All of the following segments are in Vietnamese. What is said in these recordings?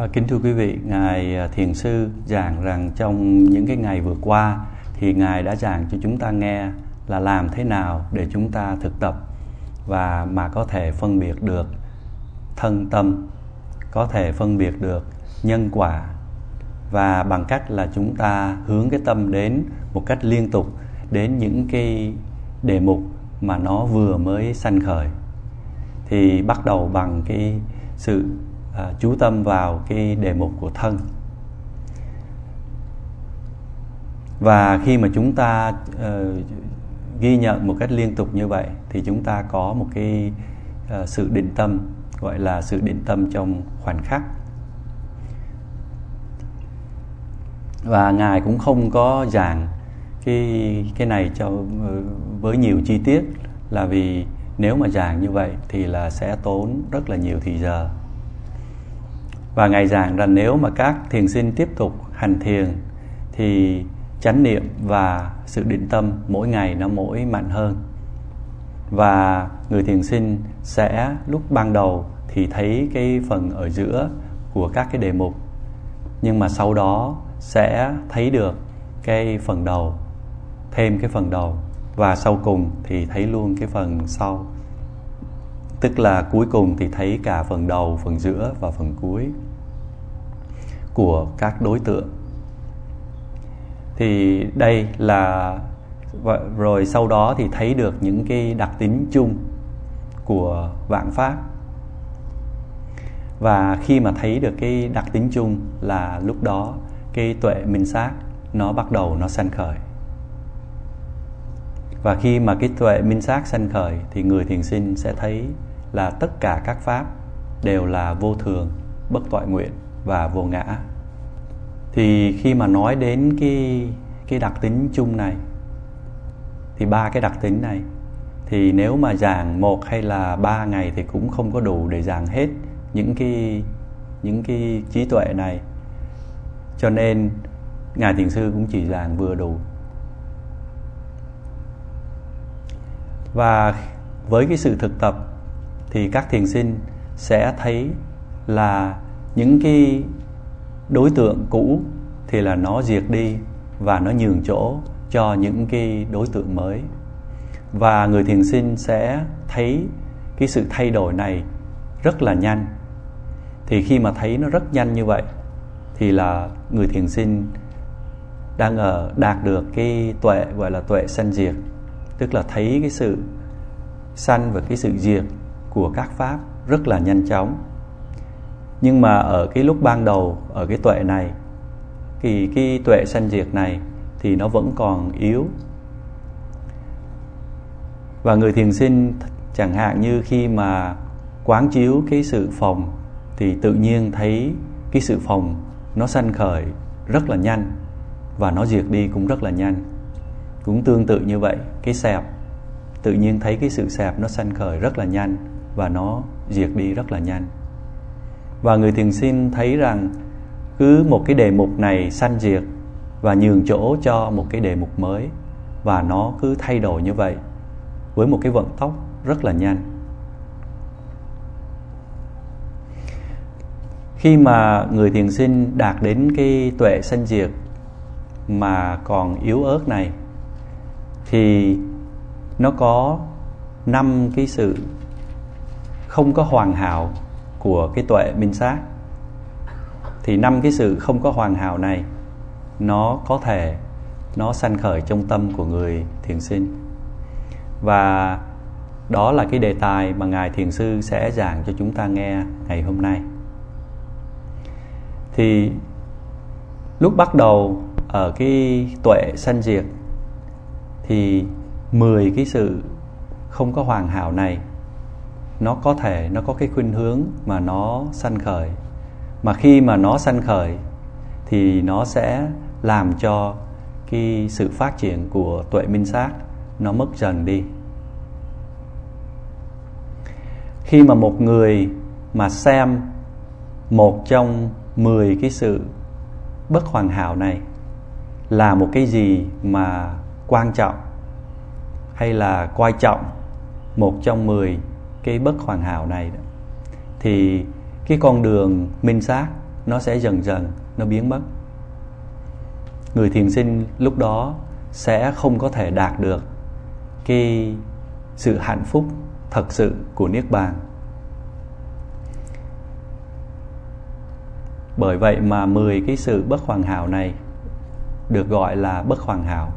À, kính thưa quý vị, Ngài à, Thiền Sư giảng rằng trong những cái ngày vừa qua thì Ngài đã giảng cho chúng ta nghe là làm thế nào để chúng ta thực tập và mà có thể phân biệt được thân tâm, có thể phân biệt được nhân quả và bằng cách là chúng ta hướng cái tâm đến một cách liên tục đến những cái đề mục mà nó vừa mới sanh khởi. Thì bắt đầu bằng cái sự à, chú tâm vào cái đề mục của thân. Và khi mà chúng ta uh, ghi nhận một cách liên tục như vậy thì chúng ta có một cái uh, sự định tâm gọi là sự định tâm trong khoảnh khắc. Và ngài cũng không có giảng cái cái này cho ờ, với nhiều chi tiết là vì nếu mà giảng như vậy thì là sẽ tốn rất là nhiều thì giờ và ngài giảng rằng nếu mà các thiền sinh tiếp tục hành thiền, thì chánh niệm và sự định tâm mỗi ngày nó mỗi mạnh hơn. Và người thiền sinh sẽ lúc ban đầu thì thấy cái phần ở giữa của các cái đề mục, nhưng mà sau đó sẽ thấy được cái phần đầu, thêm cái phần đầu, và sau cùng thì thấy luôn cái phần sau. Tức là cuối cùng thì thấy cả phần đầu, phần giữa và phần cuối của các đối tượng. Thì đây là rồi sau đó thì thấy được những cái đặc tính chung của vạn pháp. Và khi mà thấy được cái đặc tính chung là lúc đó cái tuệ minh sát nó bắt đầu nó sanh khởi. Và khi mà cái tuệ minh sát sanh khởi thì người thiền sinh sẽ thấy là tất cả các pháp đều là vô thường, bất toại nguyện và vô ngã. Thì khi mà nói đến cái cái đặc tính chung này, thì ba cái đặc tính này, thì nếu mà giảng một hay là ba ngày thì cũng không có đủ để giảng hết những cái những cái trí tuệ này. Cho nên ngài thiền sư cũng chỉ giảng vừa đủ. Và với cái sự thực tập thì các thiền sinh sẽ thấy là những cái đối tượng cũ thì là nó diệt đi và nó nhường chỗ cho những cái đối tượng mới. Và người thiền sinh sẽ thấy cái sự thay đổi này rất là nhanh. Thì khi mà thấy nó rất nhanh như vậy, thì là người thiền sinh đang ở đạt được cái tuệ, gọi là tuệ sanh diệt. Tức là thấy cái sự sanh và cái sự diệt của các pháp rất là nhanh chóng nhưng mà ở cái lúc ban đầu, ở cái tuệ này, thì cái tuệ sanh diệt này thì nó vẫn còn yếu. Và người thiền sinh chẳng hạn như khi mà quán chiếu cái sự phòng thì tự nhiên thấy cái sự phòng nó sanh khởi rất là nhanh và nó diệt đi cũng rất là nhanh. Cũng tương tự như vậy, cái sẹp tự nhiên thấy cái sự sẹp nó sanh khởi rất là nhanh và nó diệt đi rất là nhanh và người thiền sinh thấy rằng cứ một cái đề mục này sanh diệt và nhường chỗ cho một cái đề mục mới, và nó cứ thay đổi như vậy với một cái vận tốc rất là nhanh. Khi mà người thiền sinh đạt đến cái tuệ sanh diệt mà còn yếu ớt này, thì nó có năm cái sự không có hoàn hảo của cái tuệ minh sát. Thì năm cái sự không có hoàn hảo này, nó có thể, nó sanh khởi trong tâm của người thiền sinh. Và đó là cái đề tài mà ngài thiền sư sẽ giảng cho chúng ta nghe ngày hôm nay. Thì lúc bắt đầu ở cái tuệ sanh diệt, thì 10 cái sự không có hoàn hảo này nó có thể, nó có cái khuynh hướng mà nó sanh khởi. Mà khi mà nó sanh khởi, thì nó sẽ làm cho cái sự phát triển của tuệ minh sát nó mất dần đi. Khi mà một người mà xem một trong 10 cái sự bất hoàn hảo này là một cái gì mà quan trọng hay là quan trọng một trong 10 cái bất hoàn hảo này đó, thì cái con đường minh sát nó sẽ dần dần nó biến mất. Người thiền sinh lúc đó sẽ không có thể đạt được cái sự hạnh phúc thật sự của niết bàn. Bởi vậy mà 10 cái sự bất hoàn hảo này được gọi là bất hoàn hảo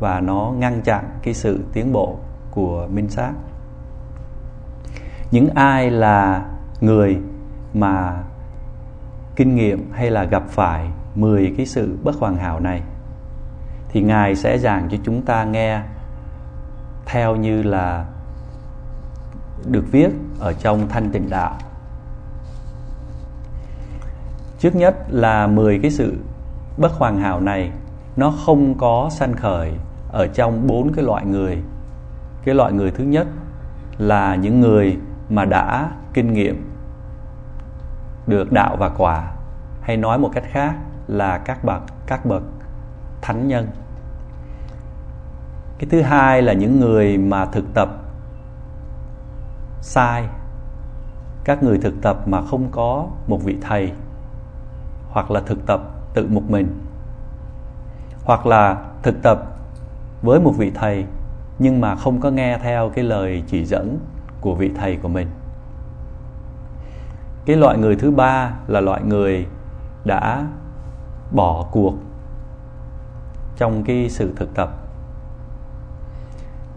và nó ngăn chặn cái sự tiến bộ của minh sát những ai là người mà kinh nghiệm hay là gặp phải 10 cái sự bất hoàn hảo này, thì ngài sẽ giảng cho chúng ta nghe theo như là được viết ở trong thanh tịnh đạo. Trước nhất là 10 cái sự bất hoàn hảo này, nó không có sanh khởi ở trong bốn cái loại người. Cái loại người thứ nhất là những người mà đã kinh nghiệm, được đạo và quả hay nói một cách khác là các bậc các bậc thánh nhân. Cái thứ hai là những người mà thực tập sai, các người thực tập mà không có một vị thầy, hoặc là thực tập tự một mình, hoặc là thực tập với một vị thầy nhưng mà không có nghe theo cái lời chỉ dẫn của vị thầy của mình. Cái loại người thứ ba là loại người đã bỏ cuộc trong cái sự thực tập.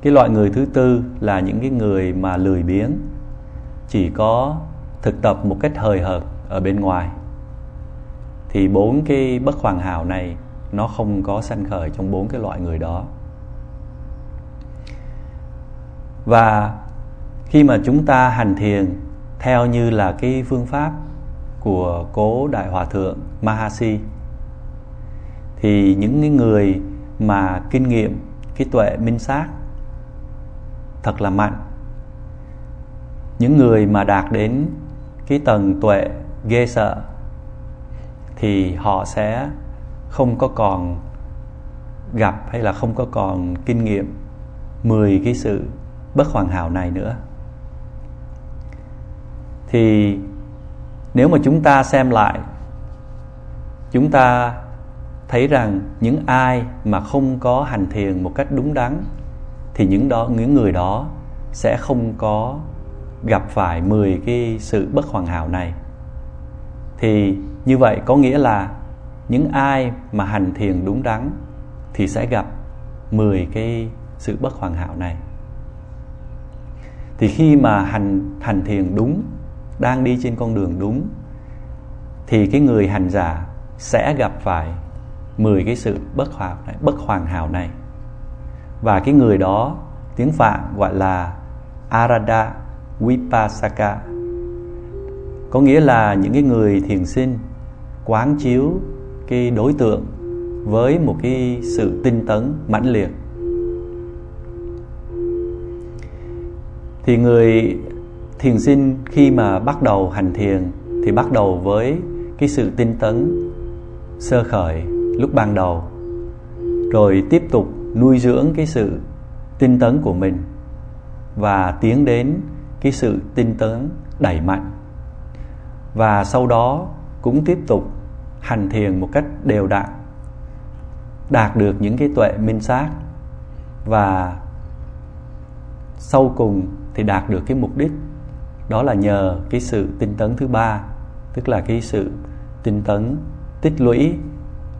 Cái loại người thứ tư là những cái người mà lười biếng, chỉ có thực tập một cách hời hợt ở bên ngoài. Thì bốn cái bất hoàn hảo này nó không có sanh khởi trong bốn cái loại người đó. Và khi mà chúng ta hành thiền theo như là cái phương pháp của cố đại hòa thượng Mahasi, thì những cái người mà kinh nghiệm cái tuệ minh sát thật là mạnh. Những người mà đạt đến cái tầng tuệ ghê sợ thì họ sẽ không có còn gặp hay là không có còn kinh nghiệm 10 cái sự bất hoàn hảo này nữa thì nếu mà chúng ta xem lại, chúng ta thấy rằng những ai mà không có hành thiền một cách đúng đắn, thì những đó, những người đó sẽ không có gặp phải 10 cái sự bất hoàn hảo này. Thì như vậy có nghĩa là những ai mà hành thiền đúng đắn thì sẽ gặp 10 cái sự bất hoàn hảo này. Thì khi mà hành hành thiền đúng đang đi trên con đường đúng thì cái người hành giả sẽ gặp phải 10 cái sự bất hoàn này, bất hoàn hảo này. Và cái người đó tiếng Phạn gọi là Arada Vipasaka. Có nghĩa là những cái người thiền sinh quán chiếu cái đối tượng với một cái sự tinh tấn mãnh liệt. Thì người thiền sinh khi mà bắt đầu hành thiền thì bắt đầu với cái sự tinh tấn, sơ khởi lúc ban đầu. Rồi tiếp tục nuôi dưỡng cái sự tinh tấn của mình và tiến đến cái sự tinh tấn đẩy mạnh. Và sau đó cũng tiếp tục hành thiền một cách đều đặn, đạt được những cái tuệ minh sát và sau cùng thì đạt được cái mục đích đó là nhờ cái sự tinh tấn thứ ba, tức là cái sự tinh tấn, tích lũy,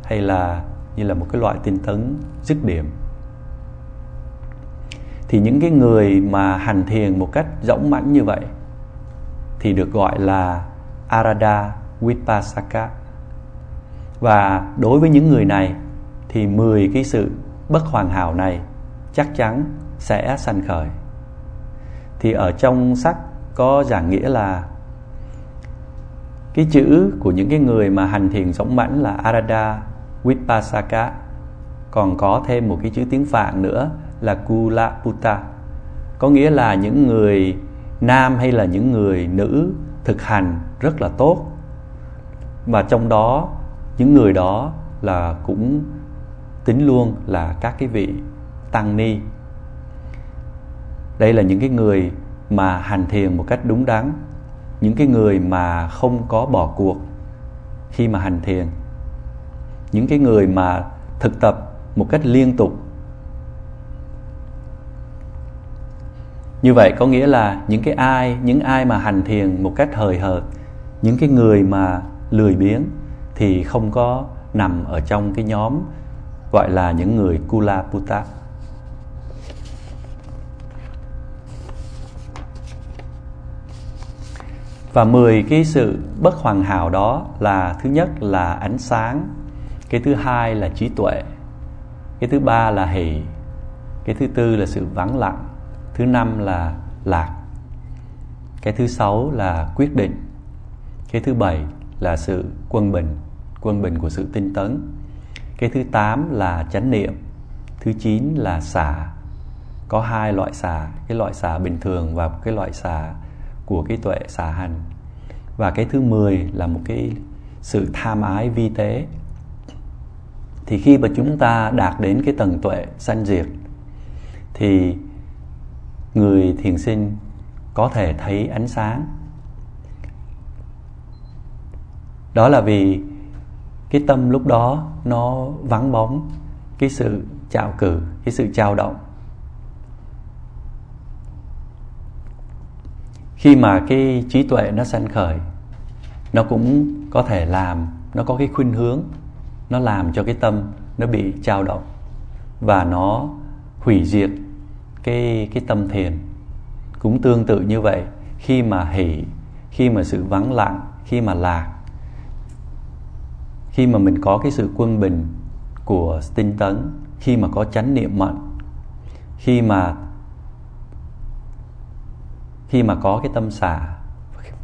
hay là như là một cái loại tinh tấn dứt điểm. Thì những cái người mà hành thiền một cách rỗng mãnh như vậy thì được gọi là arada vipassaka và đối với những người này thì 10 cái sự bất hoàn hảo này chắc chắn sẽ sanh khởi. Thì ở trong sách có giảng nghĩa là cái chữ của những cái người mà hành thiền sống mãnh là arada vipassaka còn có thêm một cái chữ tiếng phạn nữa là kulaputta. Có nghĩa là những người nam hay là những người nữ thực hành rất là tốt. Và trong đó, những người đó là cũng tính luôn là các cái vị tăng ni. Đây là những cái người mà hành thiền một cách đúng đắn. Những cái người mà không có bỏ cuộc khi mà hành thiền. Những cái người mà thực tập một cách liên tục. Như vậy có nghĩa là những cái ai, những ai mà hành thiền một cách hời hợt, những cái người mà lười biếng thì không có nằm ở trong cái nhóm gọi là những người kula puta. Và 10 cái sự bất hoàn hảo đó là thứ nhất là ánh sáng, cái thứ hai là trí tuệ, cái thứ ba là hỷ, cái thứ tư là sự vắng lặng, thứ năm là lạc, cái thứ sáu là quyết định, cái thứ bảy là sự quân bình quân bình của sự tinh tấn, cái thứ tám là chánh niệm, thứ chín là xả. Có hai loại xả, cái loại xả bình thường và cái loại xả của cái tuệ xả hành. Và cái thứ 10 là một cái sự tham ái vi tế. Thì khi mà chúng ta đạt đến cái tầng tuệ sanh diệt, thì người thiền sinh có thể thấy ánh sáng. Đó là vì cái tâm lúc đó nó vắng bóng, cái sự trạo cử, cái sự trao động. Khi mà cái trí tuệ nó sanh khởi, nó cũng có thể làm, nó có cái khuynh hướng, nó làm cho cái tâm nó bị trao động và nó hủy diệt cái cái tâm thiền. Cũng tương tự như vậy, khi mà hỷ, khi mà sự vắng lặng, khi mà lạc, khi mà mình có cái sự quân bình của tinh tấn, khi mà có chánh niệm mạnh khi mà khi mà có cái tâm xả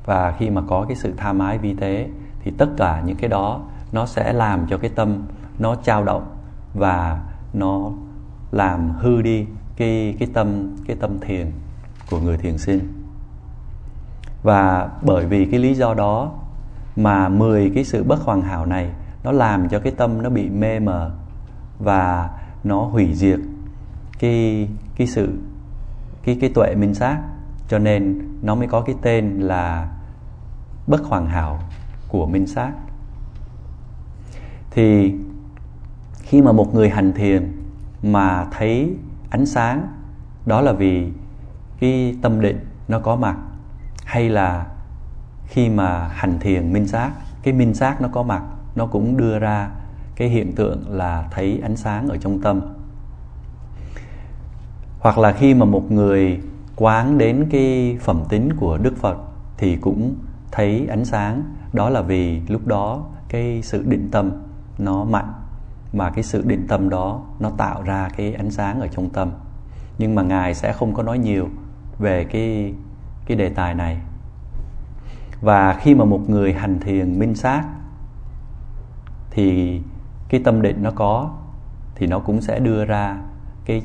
và khi mà có cái sự tha mái vi tế, thì tất cả những cái đó nó sẽ làm cho cái tâm nó trao động và nó làm hư đi cái cái tâm cái tâm thiền của người thiền sinh. Và bởi vì cái lý do đó mà 10 cái sự bất hoàn hảo này nó làm cho cái tâm nó bị mê mờ và nó hủy diệt cái cái sự, cái cái tuệ minh sát cho nên nó mới có cái tên là bất hoàn hảo của minh sát. Thì khi mà một người hành thiền mà thấy ánh sáng, đó là vì cái tâm định nó có mặt, hay là khi mà hành thiền minh sát, cái minh sát nó có mặt, nó cũng đưa ra cái hiện tượng là thấy ánh sáng ở trong tâm. Hoặc là khi mà một người quán đến cái phẩm tính của đức phật thì cũng thấy ánh sáng. Đó là vì lúc đó cái sự định tâm nó mạnh mà cái sự định tâm đó nó tạo ra cái ánh sáng ở trong tâm. Nhưng mà ngài sẽ không có nói nhiều về cái cái đề tài này. Và khi mà một người hành thiền minh sát thì cái tâm định nó có thì nó cũng sẽ đưa ra cái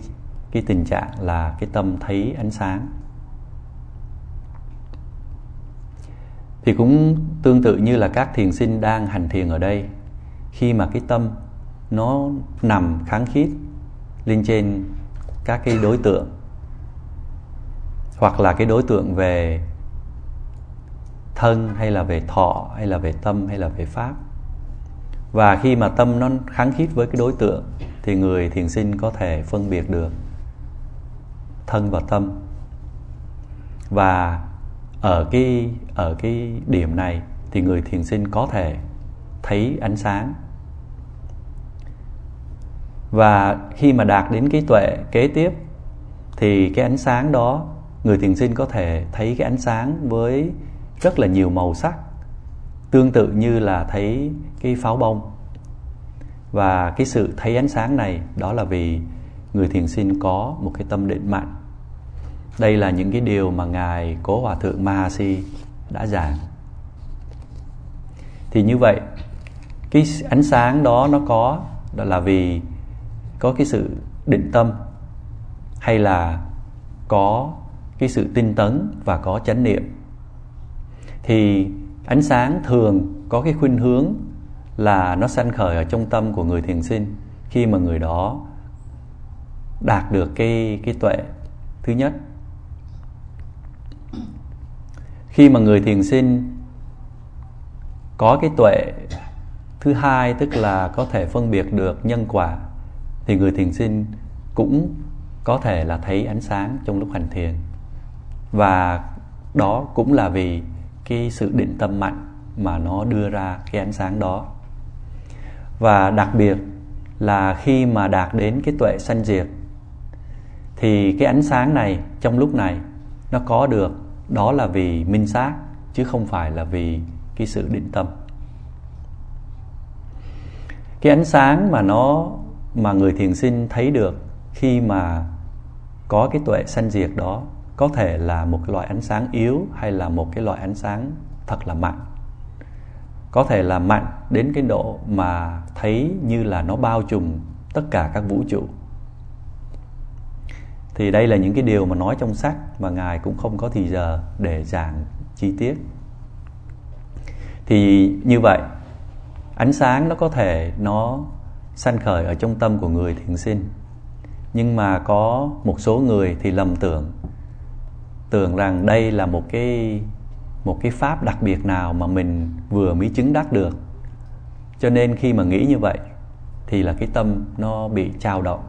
cái tình trạng là cái tâm thấy ánh sáng. Thì cũng tương tự như là các thiền sinh đang hành thiền ở đây, khi mà cái tâm nó nằm kháng khít lên trên các cái đối tượng, hoặc là cái đối tượng về thân, hay là về thọ, hay là về tâm, hay là về pháp. Và khi mà tâm nó kháng khít với cái đối tượng, thì người thiền sinh có thể phân biệt được thân và tâm. Và ở cái ở cái điểm này thì người thiền sinh có thể thấy ánh sáng. Và khi mà đạt đến cái tuệ kế tiếp thì cái ánh sáng đó, người thiền sinh có thể thấy cái ánh sáng với rất là nhiều màu sắc, tương tự như là thấy cái pháo bông. Và cái sự thấy ánh sáng này đó là vì người thiền sinh có một cái tâm định mạnh. Đây là những cái điều mà ngài cố hòa thượng mahasi đã giảng. Thì như vậy, cái ánh sáng đó nó có, đó là vì có cái sự định tâm, hay là có cái sự tinh tấn và có chánh niệm. Thì ánh sáng thường có cái khuynh hướng là nó sanh khởi ở trong tâm của người thiền sinh khi mà người đó đạt được cái cái tuệ thứ nhất. Khi mà người thiền sinh có cái tuệ thứ hai, tức là có thể phân biệt được nhân quả, thì người thiền sinh cũng có thể là thấy ánh sáng trong lúc hành thiền. Và đó cũng là vì cái sự định tâm mạnh mà nó đưa ra cái ánh sáng đó. Và đặc biệt là khi mà đạt đến cái tuệ sanh diệt thì cái ánh sáng này trong lúc này nó có được, đó là vì minh sát chứ không phải là vì cái sự định tâm. Cái ánh sáng mà nó, mà người thiền sinh thấy được khi mà có cái tuệ sanh diệt đó, có thể là một cái loại ánh sáng yếu hay là một cái loại ánh sáng thật là mạnh. Có thể là mạnh đến cái độ mà thấy như là nó bao trùm tất cả các vũ trụ thì đây là những cái điều mà nói trong sách mà ngài cũng không có thì giờ để giảng chi tiết. Thì như vậy, ánh sáng nó có thể nó sanh khởi ở trong tâm của người thiền sinh. Nhưng mà có một số người thì lầm tưởng tưởng rằng đây là một cái một cái pháp đặc biệt nào mà mình vừa mới chứng đắc được. Cho nên khi mà nghĩ như vậy, thì là cái tâm nó bị trao động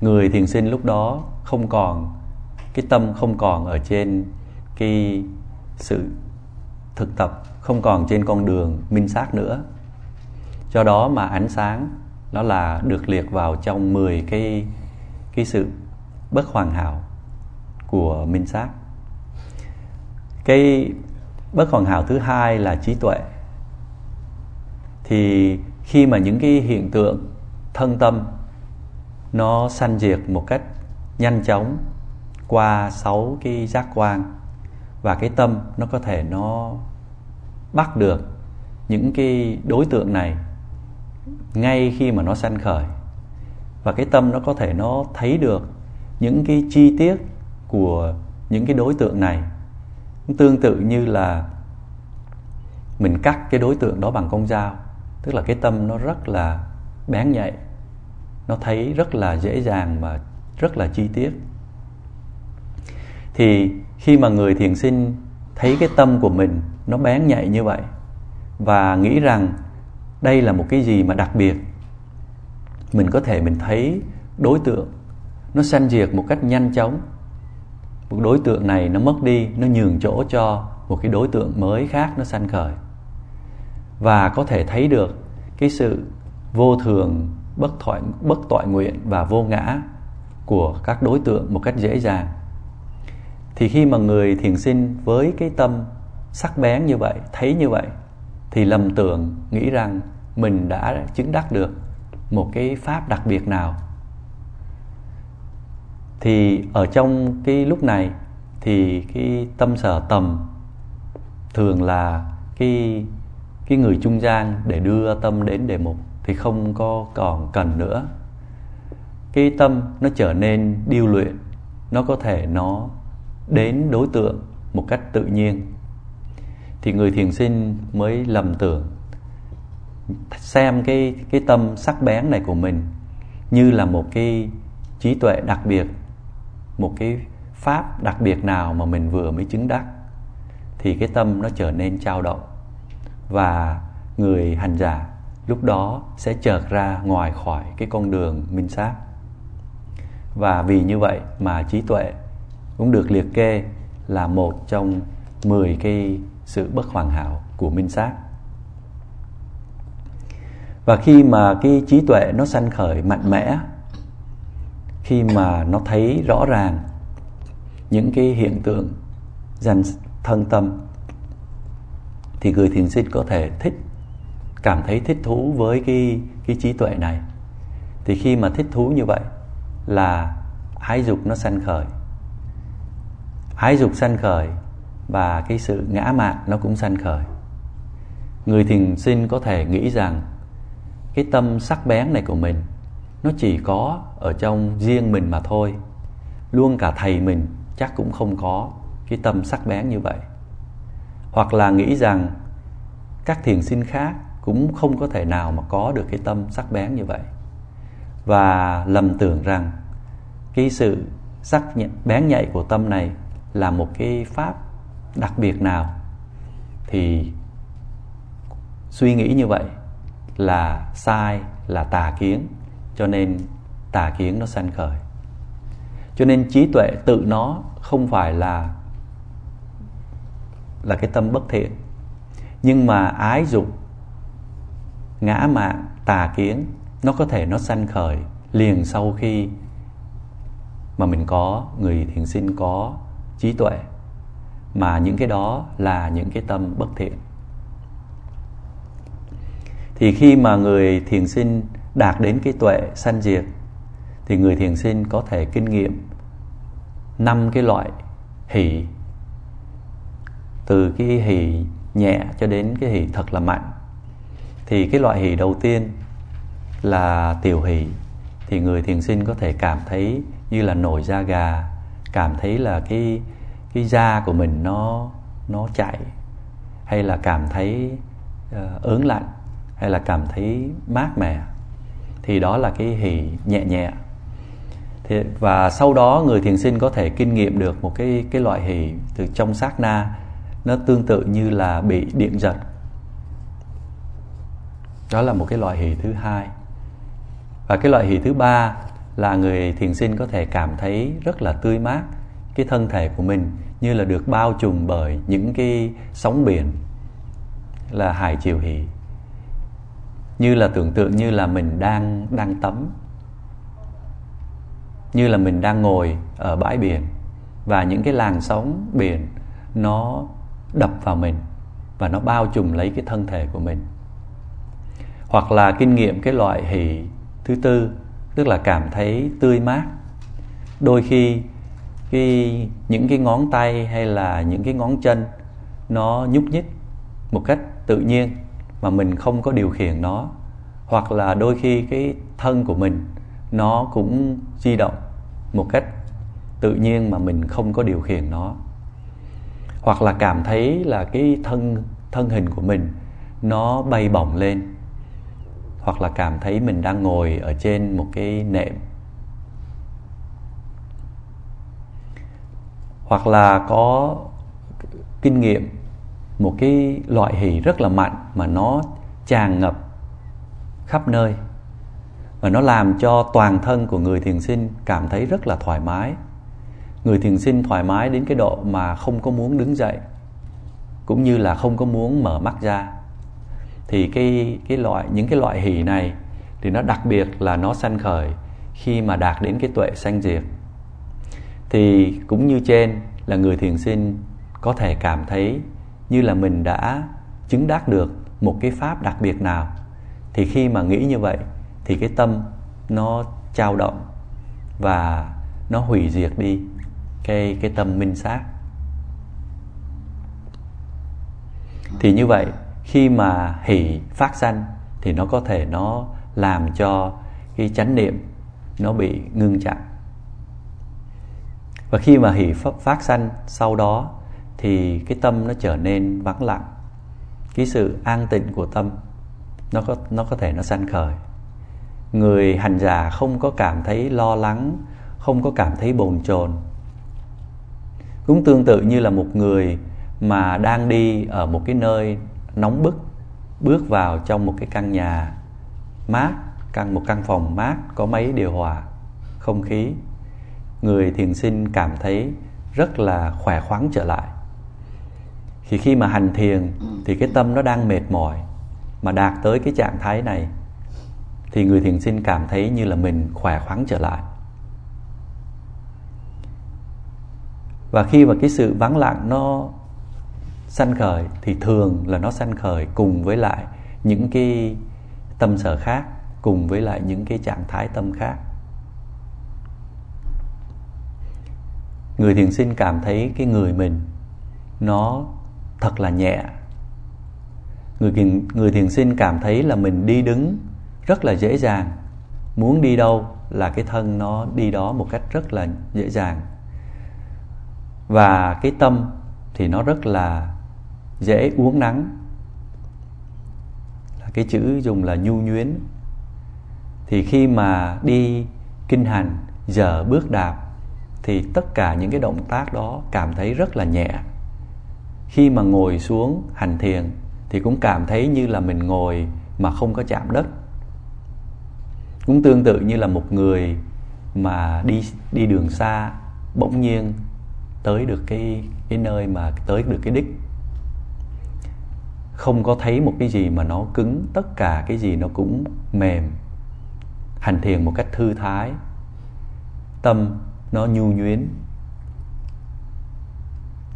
người thiền sinh lúc đó không còn, cái tâm không còn ở trên cái sự thực tập, không còn trên con đường minh sát nữa. Do đó mà ánh sáng nó là được liệt vào trong 10 cái cái sự bất hoàn hảo của minh sát. Cái bất hoàn hảo thứ hai là trí tuệ. Thì khi mà những cái hiện tượng thân tâm nó sanh diệt một cách nhanh chóng qua sáu cái giác quan. Và cái tâm nó có thể nó bắt được những cái đối tượng này ngay khi mà nó sanh khởi. Và cái tâm nó có thể nó thấy được những cái chi tiết của những cái đối tượng này. Tương tự như là mình cắt cái đối tượng đó bằng con dao, tức là cái tâm nó rất là bén nhạy nó thấy rất là dễ dàng và rất là chi tiết. Thì khi mà người thiền sinh thấy cái tâm của mình nó bén nhạy như vậy và nghĩ rằng đây là một cái gì mà đặc biệt, mình có thể mình thấy đối tượng nó sanh diệt một cách nhanh chóng. Một đối tượng này nó mất đi, nó nhường chỗ cho một cái đối tượng mới khác nó sanh khởi. Và có thể thấy được cái sự vô thường bất thoại, bất toại nguyện và vô ngã của các đối tượng một cách dễ dàng. Thì khi mà người thiền sinh với cái tâm sắc bén như vậy, thấy như vậy, thì lầm tưởng nghĩ rằng mình đã chứng đắc được một cái pháp đặc biệt nào. Thì ở trong cái lúc này thì cái tâm sở tầm thường là cái cái người trung gian để đưa tâm đến đề mục thì không có còn cần nữa. Cái tâm nó trở nên điêu luyện, nó có thể nó đến đối tượng một cách tự nhiên. Thì người thiền sinh mới lầm tưởng, xem cái cái tâm sắc bén này của mình như là một cái trí tuệ đặc biệt, một cái pháp đặc biệt nào mà mình vừa mới chứng đắc, thì cái tâm nó trở nên trao động. Và người hành giả lúc đó sẽ chợt ra ngoài khỏi cái con đường minh sát. Và vì như vậy mà trí tuệ cũng được liệt kê là một trong 10 cái sự bất hoàn hảo của minh sát. Và khi mà cái trí tuệ nó sanh khởi mạnh mẽ, khi mà nó thấy rõ ràng những cái hiện tượng dần thân tâm, thì người thiền sinh có thể thích cảm thấy thích thú với cái cái trí tuệ này. Thì khi mà thích thú như vậy là ái dục nó sanh khởi. Ái dục sanh khởi và cái sự ngã mạn nó cũng sanh khởi. Người thiền sinh có thể nghĩ rằng cái tâm sắc bén này của mình nó chỉ có ở trong riêng mình mà thôi. Luôn cả thầy mình chắc cũng không có cái tâm sắc bén như vậy. Hoặc là nghĩ rằng các thiền sinh khác cũng không có thể nào mà có được cái tâm sắc bén như vậy. Và lầm tưởng rằng cái sự sắc bén nhạy của tâm này là một cái pháp đặc biệt nào, thì suy nghĩ như vậy là sai, là tà kiến, cho nên tà kiến nó sanh khởi. Cho nên trí tuệ tự nó không phải là là cái tâm bất thiện. Nhưng mà ái dục ngã mạn tà kiến, nó có thể nó sanh khởi liền sau khi mà mình có, người thiền sinh có trí tuệ. Mà những cái đó là những cái tâm bất thiện. Thì khi mà người thiền sinh đạt đến cái tuệ sanh diệt, thì người thiền sinh có thể kinh nghiệm năm cái loại hỷ. Từ cái hỷ nhẹ cho đến cái hỷ thật là mạnh thì cái loại hỷ đầu tiên là tiểu hỷ thì người thiền sinh có thể cảm thấy như là nổi da gà cảm thấy là cái cái da của mình nó nó chạy hay là cảm thấy uh, ớn lạnh hay là cảm thấy mát mẻ. Thì đó là cái hỷ nhẹ nhẹ. Thì, và sau đó người thiền sinh có thể kinh nghiệm được một cái cái loại hỷ từ trong sát na. Nó tương tự như là bị điện giật đó là một cái loại hỷ thứ hai. Và cái loại hỷ thứ ba là người thiền sinh có thể cảm thấy rất là tươi mát cái thân thể của mình, như là được bao trùm bởi những cái sóng biển là hải chiều hỷ như là tưởng tượng như là mình đang đang tắm. Như là mình đang ngồi ở bãi biển và những cái làn sóng biển nó đập vào mình và nó bao trùm lấy cái thân thể của mình hoặc là kinh nghiệm cái loại hỷ thứ tư, tức là cảm thấy tươi mát. Đôi khi, cái, những cái ngón tay hay là những cái ngón chân, nó nhúc nhích một cách tự nhiên mà mình không có điều khiển nó. Hoặc là đôi khi cái thân của mình, nó cũng di động một cách tự nhiên mà mình không có điều khiển nó. Hoặc là cảm thấy là cái thân thân hình của mình, nó bay bổng lên hoặc là cảm thấy mình đang ngồi ở trên một cái nệm. Hoặc là có kinh nghiệm, một cái loại hỷ rất là mạnh mà nó tràn ngập khắp nơi và nó làm cho toàn thân của người thiền sinh cảm thấy rất là thoải mái. Người thiền sinh thoải mái đến cái độ mà không có muốn đứng dậy, cũng như là không có muốn mở mắt ra thì cái cái loại, những cái loại hỷ này thì nó đặc biệt là nó sanh khởi khi mà đạt đến cái tuệ sanh diệt. Thì cũng như trên là người thiền sinh có thể cảm thấy như là mình đã chứng đắc được một cái pháp đặc biệt nào. Thì khi mà nghĩ như vậy thì cái tâm nó trao động và nó hủy diệt đi cái cái tâm minh sát. Thì như vậy khi mà hỷ phát sanh thì nó có thể nó làm cho cái chánh niệm nó bị ngưng chặn. Và khi mà hỷ phát sanh sau đó thì cái tâm nó trở nên vắng lặng. Cái sự an tịnh của tâm nó có nó có thể nó sanh khởi. Người hành giả không có cảm thấy lo lắng, không có cảm thấy bồn chồn. Cũng tương tự như là một người mà đang đi ở một cái nơi nóng bức, bước vào trong một cái căn nhà mát, căn, một căn phòng mát, có máy điều hòa, không khí. Người thiền sinh cảm thấy rất là khỏe khoắn trở lại. Thì khi mà hành thiền, thì cái tâm nó đang mệt mỏi mà đạt tới cái trạng thái này, thì người thiền sinh cảm thấy như là mình khỏe khoắn trở lại. Và khi mà cái sự vắng lặng nó sanh khởi thì thường là nó sanh khởi cùng với lại những cái tâm sở khác cùng với lại những cái trạng thái tâm khác. Người thiền sinh cảm thấy cái người mình nó thật là nhẹ. Người thiền, người thiền sinh cảm thấy là mình đi đứng rất là dễ dàng. Muốn đi đâu là cái thân nó đi đó một cách rất là dễ dàng. Và cái tâm thì nó rất là dễ uống nắng. Là cái chữ dùng là nhu nhuyến thì khi mà đi kinh hành, giờ bước đạp, thì tất cả những cái động tác đó cảm thấy rất là nhẹ. Khi mà ngồi xuống hành thiền, thì cũng cảm thấy như là mình ngồi mà không có chạm đất. Cũng tương tự như là một người mà đi đi đường xa, bỗng nhiên tới được cái cái nơi mà tới được cái đích không có thấy một cái gì mà nó cứng, tất cả cái gì nó cũng mềm, hành thiền một cách thư thái, tâm nó nhu nhuyến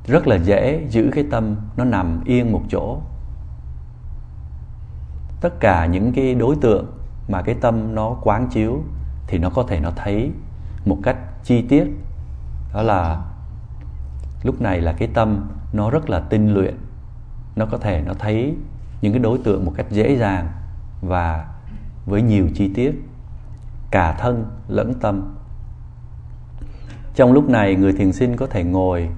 rất là dễ giữ cái tâm nó nằm yên một chỗ. Tất cả những cái đối tượng mà cái tâm nó quán chiếu thì nó có thể nó thấy một cách chi tiết. Đó là lúc này là cái tâm nó rất là tinh luyện nó có thể nó thấy những cái đối tượng một cách dễ dàng và với nhiều chi tiết, cả thân lẫn tâm. Trong lúc này, người thiền sinh có thể ngồi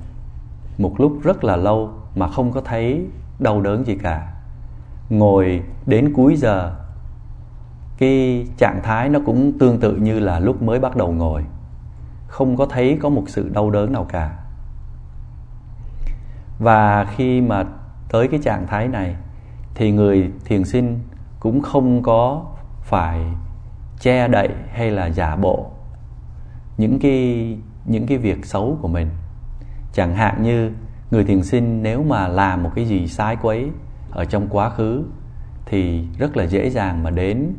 một lúc rất là lâu mà không có thấy đau đớn gì cả. Ngồi đến cuối giờ, cái trạng thái nó cũng tương tự như là lúc mới bắt đầu ngồi. Không có thấy có một sự đau đớn nào cả. Và khi mà tới cái trạng thái này thì người thiền sinh cũng không có phải che đậy hay là giả bộ những cái những cái việc xấu của mình. Chẳng hạn như người thiền sinh nếu mà làm một cái gì sai quấy ở trong quá khứ thì rất là dễ dàng mà đến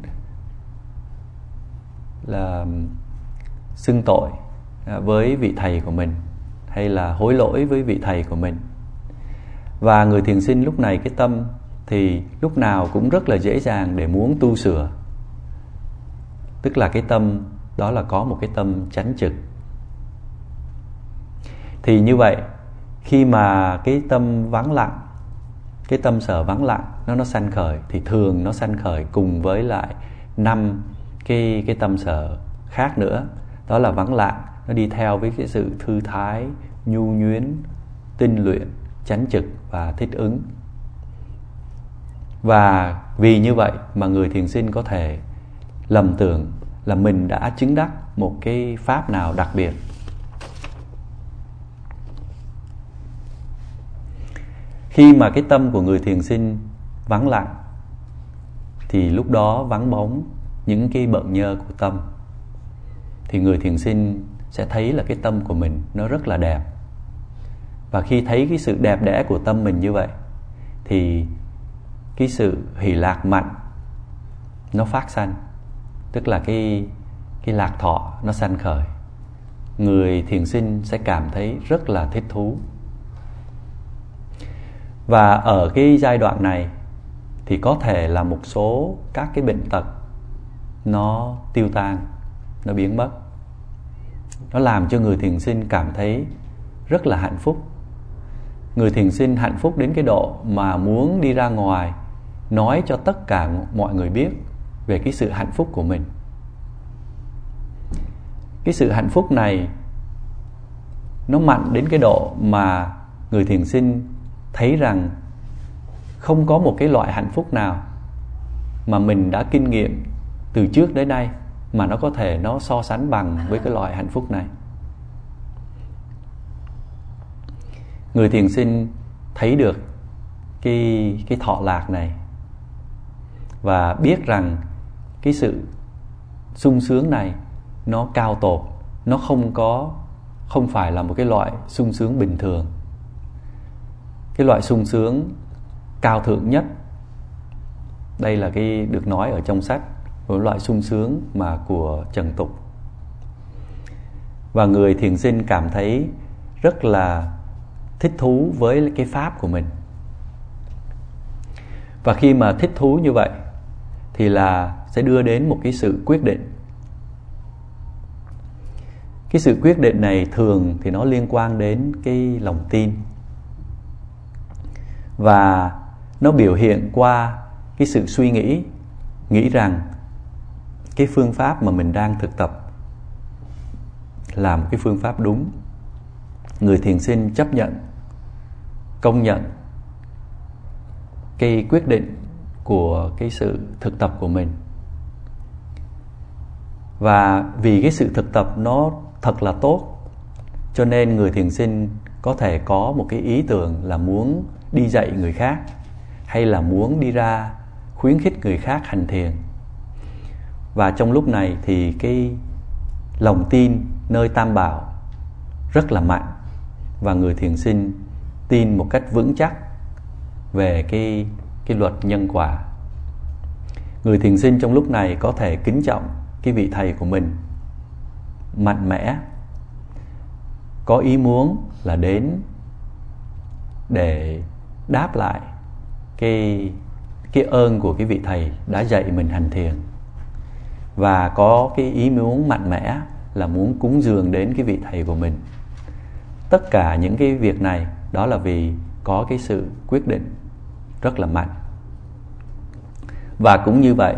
là xưng tội với vị thầy của mình hay là hối lỗi với vị thầy của mình và người thiền sinh lúc này, cái tâm thì lúc nào cũng rất là dễ dàng để muốn tu sửa. Tức là cái tâm, đó là có một cái tâm chánh trực. Thì như vậy, khi mà cái tâm vắng lặng, cái tâm sở vắng lặng, nó nó sanh khởi, thì thường nó sanh khởi cùng với lại năm cái cái tâm sở khác nữa. Đó là vắng lặng, nó đi theo với cái sự thư thái, nhu nhuyến tinh luyện chánh trực và thích ứng. Và vì như vậy mà người thiền sinh có thể lầm tưởng là mình đã chứng đắc một cái pháp nào đặc biệt. Khi mà cái tâm của người thiền sinh vắng lặng, thì lúc đó vắng bóng những cái bận nhơ của tâm, thì người thiền sinh sẽ thấy là cái tâm của mình nó rất là đẹp và khi thấy cái sự đẹp đẽ của tâm mình như vậy, thì cái sự hỷ lạc mạnh nó phát sanh. Tức là cái cái lạc thọ nó sanh khởi. Người thiền sinh sẽ cảm thấy rất là thích thú. Và ở cái giai đoạn này thì có thể là một số các cái bệnh tật nó tiêu tan, nó biến mất. Nó làm cho người thiền sinh cảm thấy rất là hạnh phúc người thiền sinh hạnh phúc đến cái độ mà muốn đi ra ngoài, nói cho tất cả mọi người biết về cái sự hạnh phúc của mình. Cái sự hạnh phúc này, nó mạnh đến cái độ mà người thiền sinh thấy rằng không có một cái loại hạnh phúc nào mà mình đã kinh nghiệm từ trước đến nay mà nó có thể nó so sánh bằng với cái loại hạnh phúc này. Người thiền sinh thấy được cái cái thọ lạc này và biết rằng cái sự sung sướng này nó cao tột, nó không có, không phải là một cái loại sung sướng bình thường. Cái loại sung sướng cao thượng nhất, đây là cái được nói ở trong sách, một loại sung sướng mà của trần tục. Và người thiền sinh cảm thấy rất là thích thú với cái pháp của mình. Và khi mà thích thú như vậy, thì là sẽ đưa đến một cái sự quyết định. Cái sự quyết định này thường thì nó liên quan đến cái lòng tin. Và nó biểu hiện qua cái sự suy nghĩ nghĩ rằng cái phương pháp mà mình đang thực tập là một cái phương pháp đúng. Người thiền sinh chấp nhận công nhận cái quyết định của cái sự thực tập của mình. Và vì cái sự thực tập nó thật là tốt, cho nên người thiền sinh có thể có một cái ý tưởng là muốn đi dạy người khác, hay là muốn đi ra khuyến khích người khác hành thiền. Và trong lúc này thì cái lòng tin nơi tam bảo rất là mạnh, và người thiền sinh tin một cách vững chắc về cái cái luật nhân quả. Người thiền sinh trong lúc này có thể kính trọng cái vị thầy của mình mạnh mẽ. Có ý muốn là đến để đáp lại cái cái ơn của cái vị thầy đã dạy mình hành thiền. Và có cái ý muốn mạnh mẽ là muốn cúng dường đến cái vị thầy của mình. Tất cả những cái việc này đó là vì có cái sự quyết định rất là mạnh. Và cũng như vậy,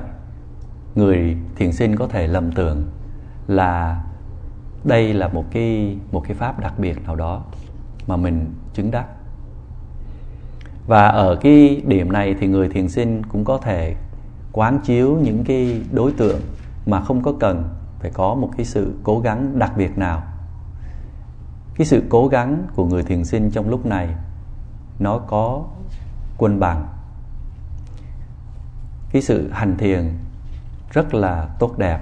người thiền sinh có thể lầm tưởng là đây là một cái một cái pháp đặc biệt nào đó mà mình chứng đắc. Và ở cái điểm này thì người thiền sinh cũng có thể quán chiếu những cái đối tượng mà không có cần phải có một cái sự cố gắng đặc biệt nào cái sự cố gắng của người thiền sinh trong lúc này, nó có quân bằng. Cái sự hành thiền rất là tốt đẹp.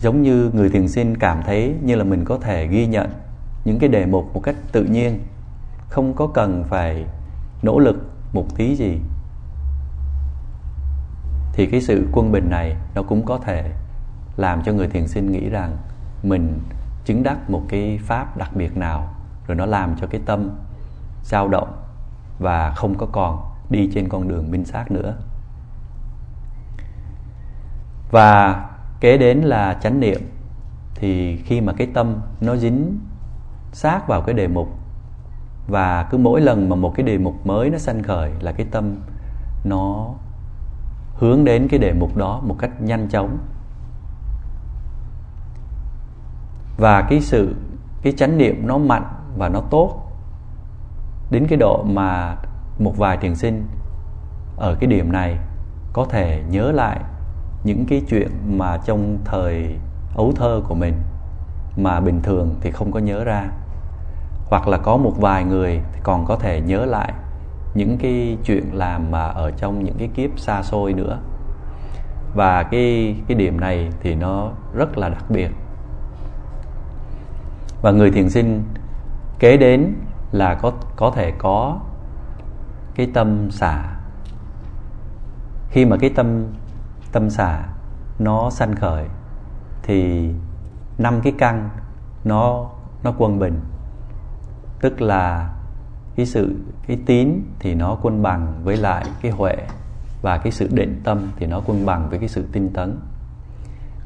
Giống như người thiền sinh cảm thấy như là mình có thể ghi nhận những cái đề mục một cách tự nhiên, không có cần phải nỗ lực một tí gì. Thì cái sự quân bình này nó cũng có thể làm cho người thiền sinh nghĩ rằng mình chứng đắc một cái pháp đặc biệt nào, rồi nó làm cho cái tâm dao động và không có còn đi trên con đường minh sát nữa. Và kế đến là chánh niệm, thì khi mà cái tâm nó dính sát vào cái đề mục, và cứ mỗi lần mà một cái đề mục mới nó sanh khởi là cái tâm nó hướng đến cái đề mục đó một cách nhanh chóng. Và cái sự, cái chánh niệm nó mạnh và nó tốt đến cái độ mà một vài thiền sinh ở cái điểm này có thể nhớ lại những cái chuyện mà trong thời ấu thơ của mình mà bình thường thì không có nhớ ra. Hoặc là có một vài người thì còn có thể nhớ lại những cái chuyện làm mà ở trong những cái kiếp xa xôi nữa. Và cái cái điểm này thì nó rất là đặc biệt và người thiền sinh kế đến là có có thể có cái tâm xả. Khi mà cái tâm tâm xả nó sanh khởi thì năm cái căn nó nó quân bình. Tức là cái sự, cái tín thì nó quân bằng với lại cái huệ và cái sự định tâm thì nó quân bằng với cái sự tinh tấn.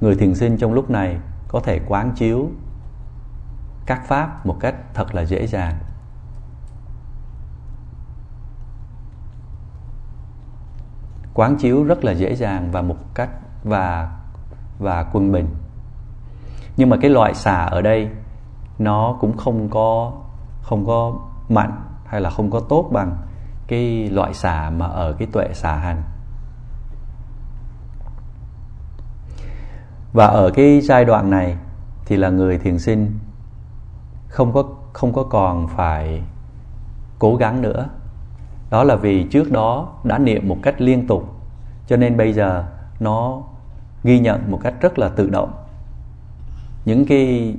Người thiền sinh trong lúc này có thể quán chiếu các pháp một cách thật là dễ dàng. Quán chiếu rất là dễ dàng và một cách và và quân bình. Nhưng mà cái loại xà ở đây, nó cũng không có không có mạnh hay là không có tốt bằng cái loại xà mà ở cái tuệ xà hành. Và ở cái giai đoạn này thì là người thiền sinh không có không có còn phải cố gắng nữa. Đó là vì trước đó đã niệm một cách liên tục, cho nên bây giờ nó ghi nhận một cách rất là tự động. Những cái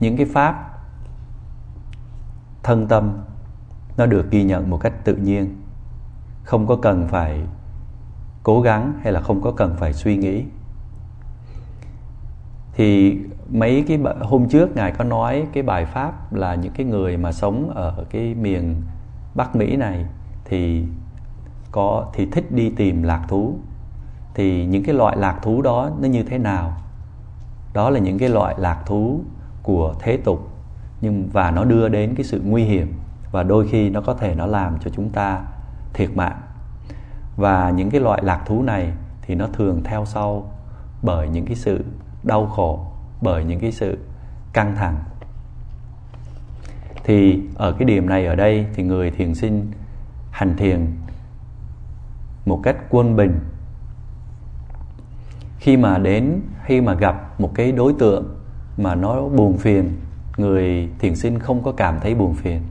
những cái pháp thân tâm nó được ghi nhận một cách tự nhiên. Không có cần phải cố gắng hay là không có cần phải suy nghĩ. Thì mấy cái hôm trước ngài có nói cái bài pháp là những cái người mà sống ở cái miền Bắc Mỹ này thì có, thì thích đi tìm lạc thú. Thì những cái loại lạc thú đó nó như thế nào? Đó là những cái loại lạc thú của thế tục, nhưng, và nó đưa đến cái sự nguy hiểm, và đôi khi nó có thể nó làm cho chúng ta thiệt mạng. Và những cái loại lạc thú này thì nó thường theo sau bởi những cái sự đau khổ bởi những cái sự căng thẳng. Thì ở cái điểm này ở đây thì người thiền sinh hành thiền một cách quân bình. Khi mà đến, khi mà gặp một cái đối tượng mà nó buồn phiền, người thiền sinh không có cảm thấy buồn phiền.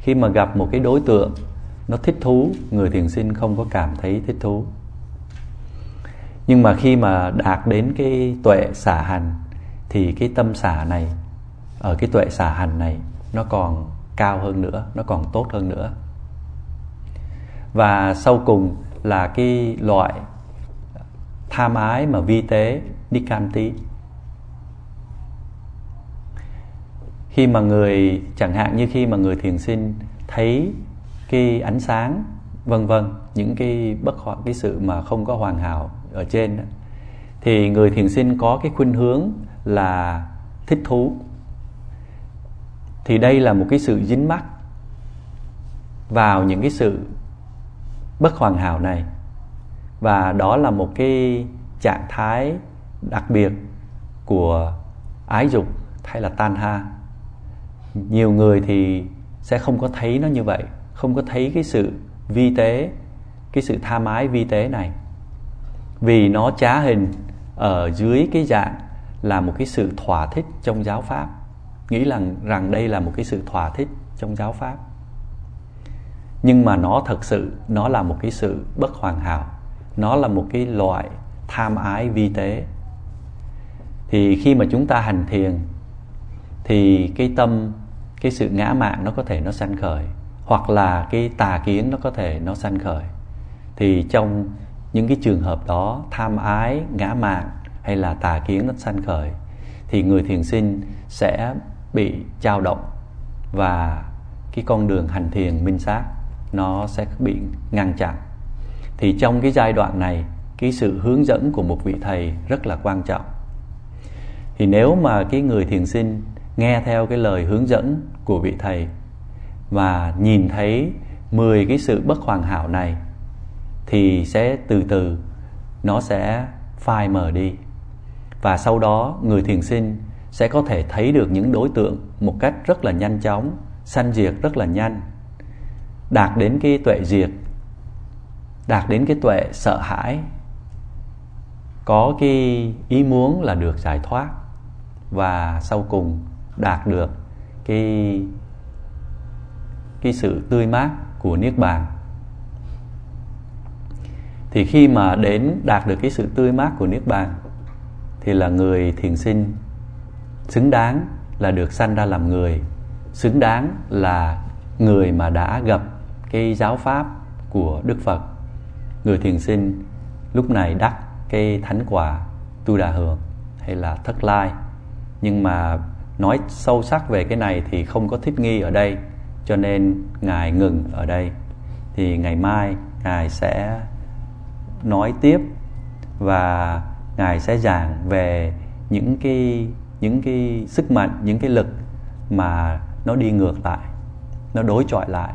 Khi mà gặp một cái đối tượng nó thích thú, người thiền sinh không có cảm thấy thích thú. Nhưng mà khi mà đạt đến cái tuệ xả hành thì cái tâm xả này ở cái tuệ xả hành này nó còn cao hơn nữa nó còn tốt hơn nữa. Và sau cùng là cái loại tham ái mà vi tế nikanti. Khi mà người chẳng hạn như khi mà người thiền sinh thấy cái ánh sáng vân vân những cái bất hoặc cái sự mà không có hoàn hảo ở trên đó, thì người thiền sinh có cái khuynh hướng là thích thú. Thì đây là một cái sự dính mắc vào những cái sự bất hoàn hảo này. Và đó là một cái trạng thái đặc biệt của ái dục hay là tan ha nhiều người thì sẽ không có thấy nó như vậy, không có thấy cái sự vi tế, cái sự tha mái vi tế này. Vì nó trá hình ở dưới cái dạng là một cái sự thỏa thích trong giáo pháp. Nghĩ rằng rằng đây là một cái sự thỏa thích trong giáo pháp. Nhưng mà nó thật sự, nó là một cái sự bất hoàn hảo. Nó là một cái loại tham ái vi tế. Thì khi mà chúng ta hành thiền, thì cái tâm, cái sự ngã mạn nó có thể nó sanh khởi, hoặc là cái tà kiến nó có thể nó sanh khởi. Thì trong những cái trường hợp đó, tham ái, ngã mạn hay là tà kiến nó sanh khởi, thì người thiền sinh sẽ bị dao động và cái con đường hành thiền minh sát nó sẽ bị ngăn chặn. Thì trong cái giai đoạn này, cái sự hướng dẫn của một vị thầy rất là quan trọng. Thì nếu mà cái người thiền sinh nghe theo cái lời hướng dẫn của vị thầy và nhìn thấy 10 cái sự bất hoàn hảo này, thì sẽ từ từ nó sẽ phai mờ đi và sau đó, người thiền sinh sẽ có thể thấy được những đối tượng một cách rất là nhanh chóng, sanh diệt rất là nhanh. Đạt đến cái tuệ diệt, đạt đến cái tuệ sợ hãi, có cái ý muốn là được giải thoát. Và sau cùng đạt được cái cái sự tươi mát của niết bàn. Thì khi mà đến đạt được cái sự tươi mát của niết bàn thì là người thiền sinh. Xứng đáng là được sanh ra làm người. Xứng đáng là người mà đã gặp cái giáo pháp của đức phật. Người thiền sinh lúc này đắc cái thánh quả tu đà hường hay là thất lai. Nhưng mà nói sâu sắc về cái này thì không có thích nghi ở đây, cho nên ngài ngừng ở đây. Thì ngày mai ngài sẽ nói tiếp và ngài sẽ giảng về những cái những cái sức mạnh, những cái lực mà nó đi ngược lại, nó đối chọi lại.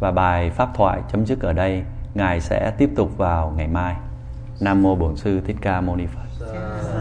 Và bài pháp thoại chấm dứt ở đây, ngài sẽ tiếp tục vào ngày mai. Nam mô bổn sư thích ca mâu ni phật. Dạ.